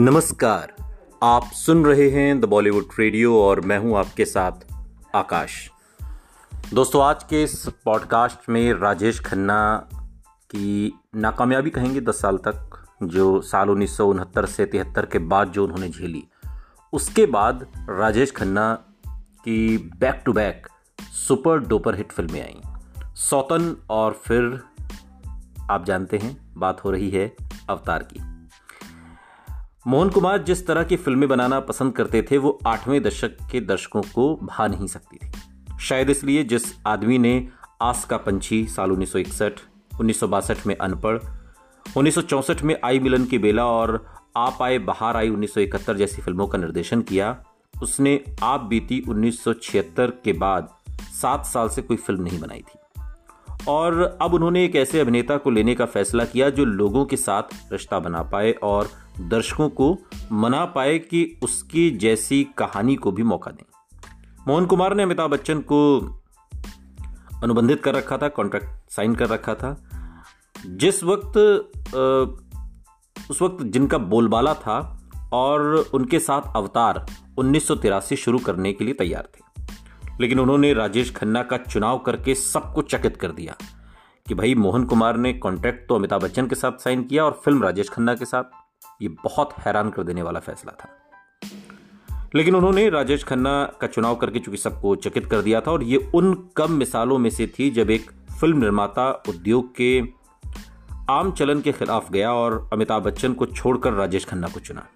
नमस्कार। आप सुन रहे हैं द बॉलीवुड रेडियो और मैं हूँ आपके साथ आकाश। दोस्तों, आज के इस पॉडकास्ट में राजेश खन्ना की नाकामयाबी कहेंगे दस साल तक, जो साल उन्नीस सौ उनहत्तर से तिहत्तर के बाद जो उन्होंने झेली। उसके बाद राजेश खन्ना की back to back super duper hit फ़िल्में आई। सौतन और फिर आप जानते हैं, बात हो रही है अवतार की। मोहन कुमार जिस तरह की फ़िल्में बनाना पसंद करते थे, वो आठवें दशक के दर्शकों को भा नहीं सकती थी। शायद इसलिए जिस आदमी ने आस का पंछी साल उन्नीस सौ में अनपढ़, उन्नीस में आई मिलन की बेला और आप आए बाहर आई उन्नीस सौ इकहत्तर जैसी फ़िल्मों का निर्देशन किया, उसने आप बीती 1976 के बाद सात साल से कोई फ़िल्म नहीं बनाई थी। और अब उन्होंने एक ऐसे अभिनेता को लेने का फैसला किया जो लोगों के साथ रिश्ता बना पाए और दर्शकों को मना पाए कि उसकी जैसी कहानी को भी मौका दें। मोहन कुमार ने अमिताभ बच्चन को अनुबंधित कर रखा था कॉन्ट्रैक्ट साइन कर रखा था। जिस वक्त उस वक्त जिनका बोलबाला था और उनके साथ अवतार उन्नीस सौ तिरासी शुरू करने के लिए तैयार थे। लेकिन उन्होंने राजेश खन्ना का चुनाव करके सबको चकित कर दिया कि भाई, मोहन कुमार ने कॉन्ट्रैक्ट तो अमिताभ बच्चन के साथ साइन किया और फ़िल्म राजेश खन्ना के साथ। ये बहुत हैरान कर देने वाला फैसला था। लेकिन उन्होंने राजेश खन्ना का चुनाव करके चूँकि सबको चकित कर दिया था और ये उन कम मिसालों में से थी जब एक फ़िल्म निर्माता उद्योग के आम चलन के खिलाफ गया और अमिताभ बच्चन को छोड़कर राजेश खन्ना को चुना।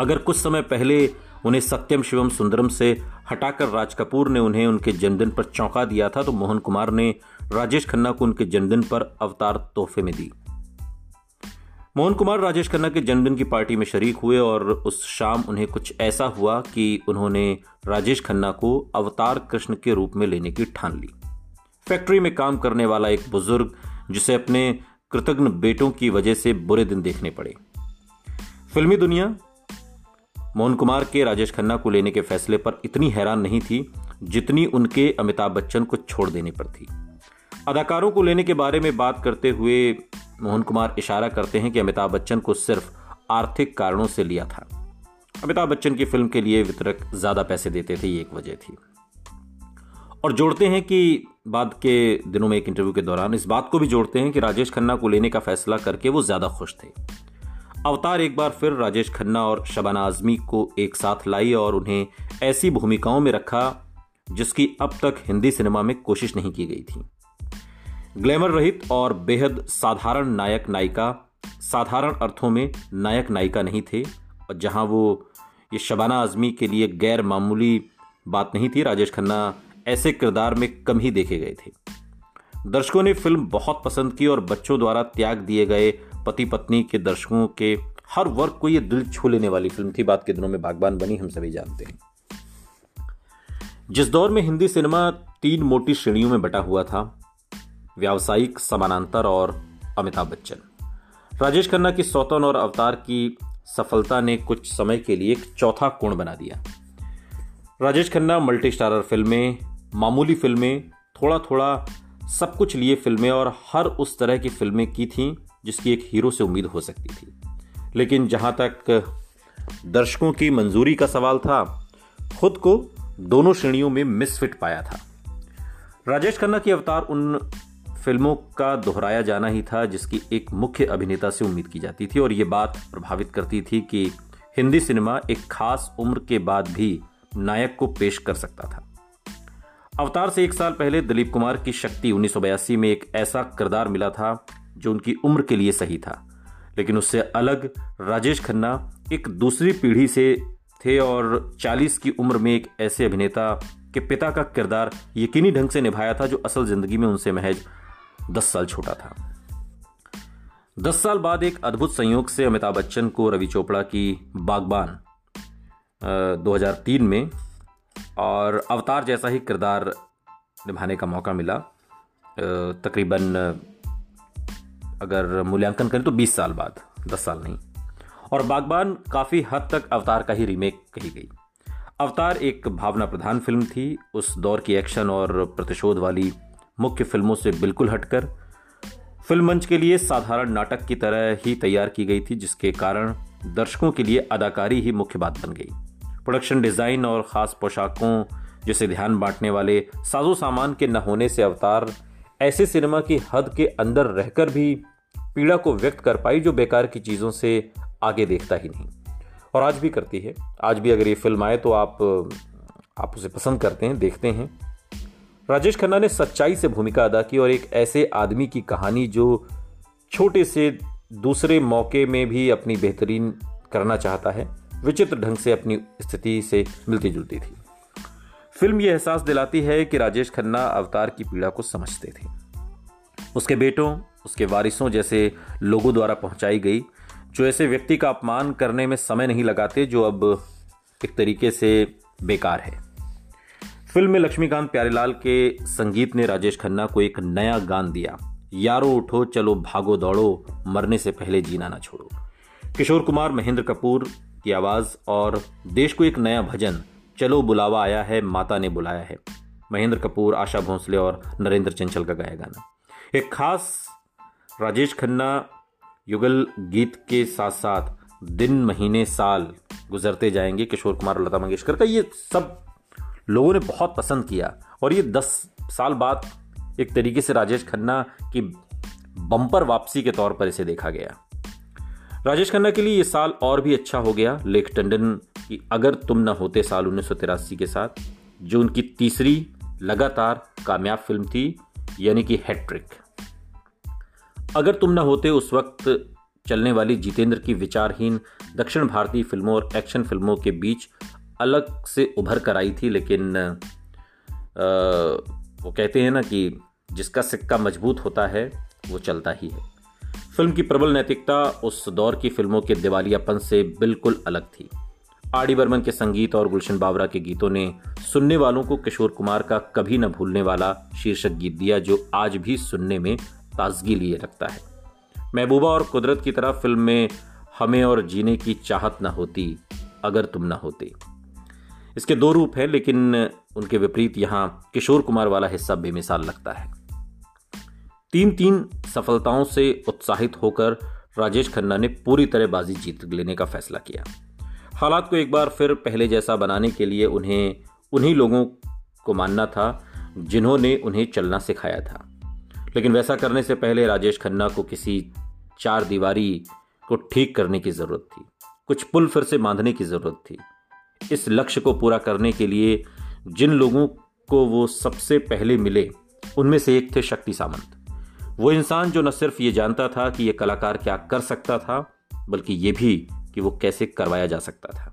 अगर कुछ समय पहले उन्हें सत्यम शिवम सुंदरम से हटाकर राज कपूर ने उन्हें उनके जन्मदिन पर चौंका दिया था तो मोहन कुमार ने राजेश खन्ना को उनके जन्मदिन पर अवतार तोहफे में दी। मोहन कुमार राजेश खन्ना के जन्मदिन की पार्टी में शरीक हुए और उस शाम उन्हें कुछ ऐसा हुआ कि उन्होंने राजेश खन्ना को अवतार कृष्ण के रूप में लेने की ठान ली। फैक्ट्री में काम करने वाला एक बुज़ुर्ग, जिसे अपने कृतज्ञ बेटों की वजह से बुरे दिन देखने पड़े। फिल्मी दुनिया, मोहन कुमार के राजेश खन्ना को लेने के फैसले पर इतनी हैरान नहीं थी, जितनी उनके अमिताभ बच्चन को छोड़ देने पर थी। अदाकारों को लेने के बारे में बात करते हुए मोहन कुमार इशारा करते हैं कि अमिताभ बच्चन को सिर्फ़ आर्थिक कारणों से लिया था। अमिताभ बच्चन की फ़िल्म के लिए वितरक ज़्यादा पैसे देते थे, ये एक वजह थी। और जोड़ते हैं कि बाद के दिनों में एक इंटरव्यू के दौरान इस बात को भी जोड़ते हैं कि राजेश खन्ना को लेने का फैसला करके वो ज़्यादा खुश थे। अवतार एक बार फिर राजेश खन्ना और शबाना आजमी को एक साथ लाई और उन्हें ऐसी भूमिकाओं में रखा जिसकी अब तक हिंदी सिनेमा में कोशिश नहीं की गई थी। ग्लैमर रहित और बेहद साधारण नायक नायिका, साधारण अर्थों में नायक नायिका नहीं थे, और जहाँ वो ये शबाना आजमी के लिए गैर मामूली बात नहीं थी, राजेश खन्ना ऐसे किरदार में कम ही देखे गए थे। दर्शकों ने फ़िल्म बहुत पसंद की और बच्चों द्वारा त्याग दिए गए पति पत्नी के दर्शकों के हर वर्ग को यह दिल छू लेने वाली फ़िल्म थी। बात के दिनों में बागबान बनी, हम सभी जानते हैं। जिस दौर में हिंदी सिनेमा तीन मोटी श्रेणियों में बटा हुआ था व्यावसायिक, समानांतर और अमिताभ बच्चन। राजेश खन्ना की सौतन और अवतार की सफलता ने कुछ समय के लिए एक चौथा कोण बना दिया। राजेश खन्ना मल्टी स्टारर फ़िल्में, मामूली फ़िल्में थोड़ा थोड़ा सब कुछ लिए फ़िल्में और हर उस तरह की फ़िल्में की थीं, जिसकी एक हीरो से उम्मीद हो सकती थी। लेकिन जहाँ तक दर्शकों की मंजूरी का सवाल था, खुद को दोनों श्रेणियों में मिसफिट पाया था। राजेश खन्ना की अवतार उन फ़िल्मों का दोहराया जाना ही था, जिसकी एक मुख्य अभिनेता से उम्मीद की जाती थी और ये बात प्रभावित करती थी कि हिंदी सिनेमा एक खास उम्र के बाद भी नायक को पेश कर सकता था। अवतार से एक साल पहले दिलीप कुमार की शक्ति उन्नीस सौ बयासी में एक ऐसा किरदार मिला था, जो उनकी उम्र के लिए सही था। लेकिन उससे अलग राजेश खन्ना एक दूसरी पीढ़ी से थे और 40 की उम्र में एक ऐसे अभिनेता के पिता का किरदार यकीनी ढंग से निभाया था, जो असल ज़िंदगी में उनसे महज दस साल छोटा था। दस साल बाद एक अद्भुत संयोग से अमिताभ बच्चन को रवि चोपड़ा की बागबान 2003 में और अवतार जैसा ही किरदार निभाने का मौका मिला। तकरीबन अगर मूल्यांकन करें तो 20 साल बाद 10 साल नहीं। और बागबान काफ़ी हद तक अवतार का ही रीमेक कही गई। अवतार एक भावना प्रधान फ़िल्म थी। उस दौर की एक्शन और प्रतिशोध वाली मुख्य फ़िल्मों से बिल्कुल हटकर। फ़िल्म मंच के लिए साधारण नाटक की तरह ही तैयार की गई थी, जिसके कारण दर्शकों के लिए अदाकारी ही मुख्य बात बन गई। प्रोडक्शन डिज़ाइन और खास पोशाकों जैसे ध्यान बांटने वाले साजो सामान के न होने से अवतार ऐसे सिनेमा की हद के अंदर रहकर भी पीड़ा को व्यक्त कर पाई जो बेकार की चीज़ों से आगे देखता ही नहीं। और आज भी करती है। आज भी अगर ये फ़िल्म आए तो आप आप उसे पसंद करते हैं, देखते हैं। राजेश खन्ना ने सच्चाई से भूमिका अदा की और एक ऐसे आदमी की कहानी जो छोटे से दूसरे मौके में भी अपनी बेहतरीन करना चाहता है, विचित्र ढंग से अपनी स्थिति से मिलती जुलती थी। फ़िल्म यह एहसास दिलाती है कि राजेश खन्ना अवतार की पीड़ा को समझते थे। उसके बेटों, उसके वारिसों जैसे लोगों द्वारा पहुंचाई गई, जो ऐसे व्यक्ति का अपमान करने में समय नहीं लगाते, जो अब एक तरीके से बेकार है। फ़िल्म में लक्ष्मीकांत प्यारेलाल के संगीत ने राजेश खन्ना को एक नया गान दिया। यारो उठो, चलो भागो दौड़ो, मरने से पहले जीना ना छोड़ो। किशोर कुमार, महेंद्र कपूर की आवाज़ और देश को एक नया भजन, चलो बुलावा आया है, माता ने बुलाया है। महेंद्र कपूर, आशा भोंसले और नरेंद्र चंचल का गाया गाना। एक खास राजेश खन्ना युगल गीत के साथ साथ दिन, महीने, साल गुजरते जाएँगे। किशोर कुमार और लता मंगेशकर का ये सब लोगों ने बहुत पसंद किया। और ये दस साल बाद एक तरीके से राजेश खन्ना की बम्पर वापसी के तौर पर इसे देखा गया। राजेश खन्ना के लिए ये साल और भी अच्छा हो गया। लेख टंडन की अगर तुम न होते साल उन्नीस सौ तिरासी के साथ, जो उनकी तीसरी लगातार कामयाब फ़िल्म थी, यानी कि हैट्रिक। अगर तुम न होते उस वक्त चलने वाली जितेंद्र की विचारहीन दक्षिण भारतीय फ़िल्मों और एक्शन फ़िल्मों के बीच अलग से उभर कर आई थी लेकिन आ, वो कहते हैं ना कि जिसका सिक्का मज़बूत होता है वो चलता ही है। फ़िल्म की प्रबल नैतिकता उस दौर की फ़िल्मों के दिवालियापन से बिल्कुल अलग थी। आर डी बर्मन के संगीत और गुलशन बावरा के गीतों ने सुनने वालों को किशोर कुमार का कभी न भूलने वाला शीर्षक गीत दिया जो आज भी सुनने में ताजगी लिए रखता है। महबूबा और कुदरत की तरह फ़िल्म में हमें और जीने की चाहत न होती अगर तुम न होते। इसके दो रूप हैं, लेकिन उनके विपरीत यहाँ किशोर कुमार वाला हिस्सा बेमिसाल लगता है। तीन तीन सफलताओं से उत्साहित होकर राजेश खन्ना ने पूरी तरह बाजी जीत लेने का फैसला किया। हालात को एक बार फिर पहले जैसा बनाने के लिए उन्हें, उन्हीं लोगों को मानना था जिन्होंने उन्हें चलना सिखाया था। लेकिन वैसा करने से पहले राजेश खन्ना को किसी चार दीवारी को ठीक करने की ज़रूरत थी। कुछ पुल फिर से बांधने की ज़रूरत थी। इस लक्ष्य को पूरा करने के लिए जिन लोगों को वो सबसे पहले मिले, उनमें से एक थे शक्ति सामंत। वो इंसान जो न सिर्फ़ ये जानता था कि ये कलाकार क्या कर सकता था, बल्कि ये भी कि वो कैसे करवाया जा सकता था।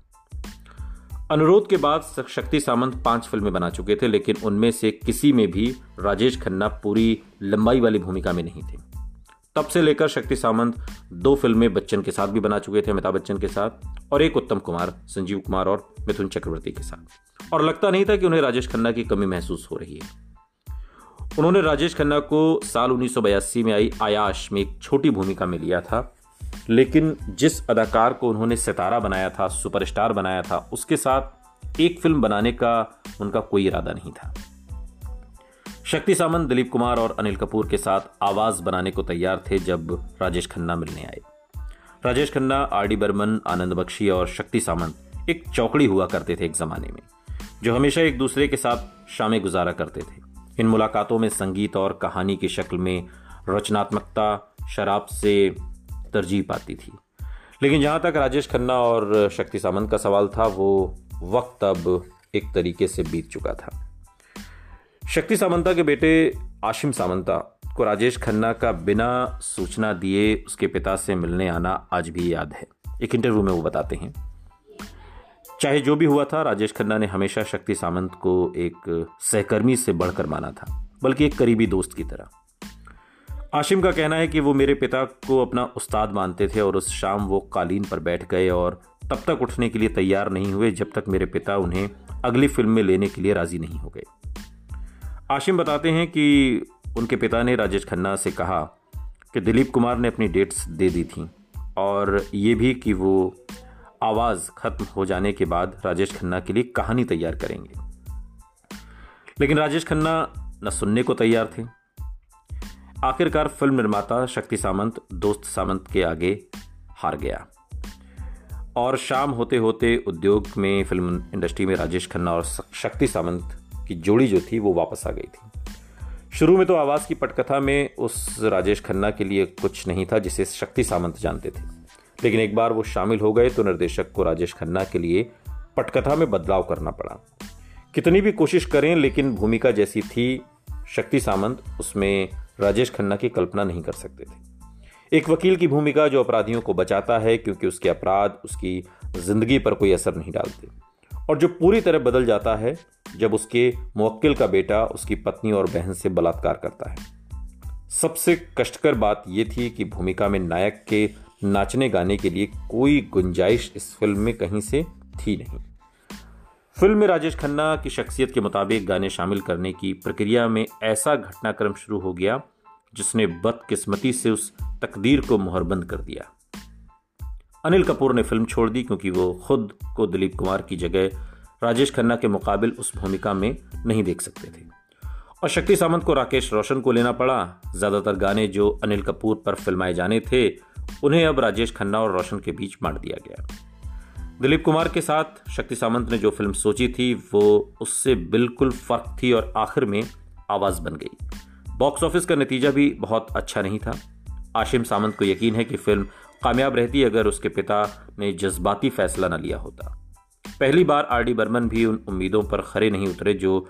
अनुरोध के बाद शक्ति सामंत पाँच फ़िल्में बना चुके थे, लेकिन उनमें से किसी में भी राजेश खन्ना पूरी लंबाई वाली भूमिका में नहीं थे। तब से लेकर शक्ति सामंत दो फ़िल्में बच्चन के साथ भी बना चुके थे, अमिताभ बच्चन के साथ, और एक उत्तम कुमार, संजीव कुमार और मिथुन चक्रवर्ती के साथ। और लगता नहीं था कि उन्हें राजेश खन्ना की कमी महसूस हो रही है। उन्होंने राजेश खन्ना को साल उन्नीस सौ बयासी में आई आयाश में एक छोटी भूमिका में लिया था, लेकिन जिस अदाकार को उन्होंने सितारा बनाया था, सुपरस्टार बनाया था, उसके साथ एक फ़िल्म बनाने का उनका कोई इरादा नहीं था। शक्ति सामंत, दिलीप कुमार और अनिल कपूर के साथ आवाज़ बनाने को तैयार थे जब राजेश खन्ना मिलने आए। राजेश खन्ना, आर डी बर्मन, आनंद बख्शी और शक्ति सामंत एक चौकड़ी हुआ करते थे एक जमाने में, जो हमेशा एक दूसरे के साथ शामें गुजारा करते थे। इन मुलाकातों में संगीत और कहानी की शक्ल में रचनात्मकता शराब से तरजीह पाती थी। लेकिन जहाँ तक राजेश खन्ना और शक्ति सामंत का सवाल था, वो वक्त अब एक तरीके से बीत चुका था। शक्ति सामंता के बेटे आशिम सामंता को राजेश खन्ना का बिना सूचना दिए उसके पिता से मिलने आना आज भी याद है। एक इंटरव्यू में वो बताते हैं। चाहे जो भी हुआ था, राजेश खन्ना ने हमेशा शक्ति सामंत को एक सहकर्मी से बढ़कर माना था, बल्कि एक करीबी दोस्त की तरह। आशिम का कहना है कि वो मेरे पिता को अपना उस्ताद मानते थे और उस शाम वो कालीन पर बैठ गए और तब तक उठने के लिए तैयार नहीं हुए, जब तक मेरे पिता उन्हें अगली फ़िल्म में लेने के लिए राज़ी नहीं हो गए। आशिम बताते हैं कि उनके पिता ने राजेश खन्ना से कहा कि दिलीप कुमार ने अपनी डेट्स दे दी थी और ये भी कि वो आवाज़ खत्म हो जाने के बाद राजेश खन्ना के लिए कहानी तैयार करेंगे। लेकिन राजेश खन्ना न सुनने को तैयार थे। आखिरकार फ़िल्म निर्माता शक्ति सामंत, दोस्त सामंत के आगे हार गया। और शाम होते होते उद्योग में फ़िल्म इंडस्ट्री में राजेश खन्ना और शक्ति सामंत की जोड़ी जो थी वो वापस आ गई थी। शुरू में तो आवाज़ की पटकथा में उस राजेश खन्ना के लिए कुछ नहीं था जिसे शक्ति सामंत जानते थे। लेकिन एक बार वो शामिल हो गए तो निर्देशक को राजेश खन्ना के लिए पटकथा में बदलाव करना पड़ा। कितनी भी कोशिश करें, लेकिन भूमिका जैसी थी शक्ति सामंत, उसमें राजेश खन्ना की कल्पना नहीं कर सकते थे। एक वकील की भूमिका जो अपराधियों को बचाता है, क्योंकि उसके अपराध उसकी ज़िंदगी पर कोई असर नहीं डालते। और जो पूरी तरह बदल जाता है जब उसके मुवक्किल का बेटा उसकी पत्नी और बहन से बलात्कार करता है। सबसे कष्टकर बात यह थी कि भूमिका में नायक के नाचने गाने के लिए कोई गुंजाइश इस फ़िल्म में कहीं से थी नहीं। फ़िल्म में राजेश खन्ना की शख्सियत के मुताबिक गाने शामिल करने की प्रक्रिया में ऐसा घटनाक्रम शुरू हो गया जिसने बदकिस्मती से उस तकदीर को मुहरबंद कर दिया। अनिल कपूर ने फ़िल्म छोड़ दी क्योंकि वो खुद को दिलीप कुमार की जगह राजेश खन्ना के मुकाबिल उस भूमिका में नहीं देख सकते थे। और शक्ति सामंत को राकेश रोशन को लेना पड़ा। ज़्यादातर गाने जो अनिल कपूर पर फिल्माए जाने थे, उन्हें अब राजेश खन्ना और रोशन के बीच बांट दिया गया। दिलीप कुमार के साथ शक्ति सामंत ने जो फ़िल्म सोची थी, वो उससे बिल्कुल फ़र्क थी और आखिर में आवाज़ बन गई। बॉक्स ऑफ़िस का नतीजा भी बहुत अच्छा नहीं था। आशिम सामंत को यकीन है कि फ़िल्म कामयाब रहती अगर उसके पिता ने जज्बाती फैसला न लिया होता। पहली बार आर डी बर्मन भी उन उम्मीदों पर खरे नहीं उतरे जो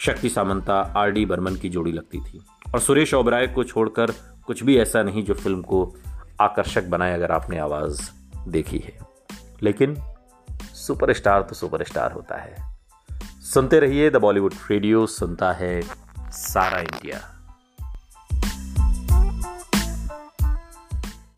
शक्ति सामंता आर डी बर्मन की जोड़ी लगती थी। और सुरेश ओबराय को छोड़कर कुछ भी ऐसा नहीं जो फ़िल्म को आकर्षक बनाए अगर आपने आवाज़ देखी है। लेकिन सुपरस्टार तो सुपरस्टार होता है। सुनते रहिए द बॉलीवुड रेडियो, सुनता है सारा इंडिया।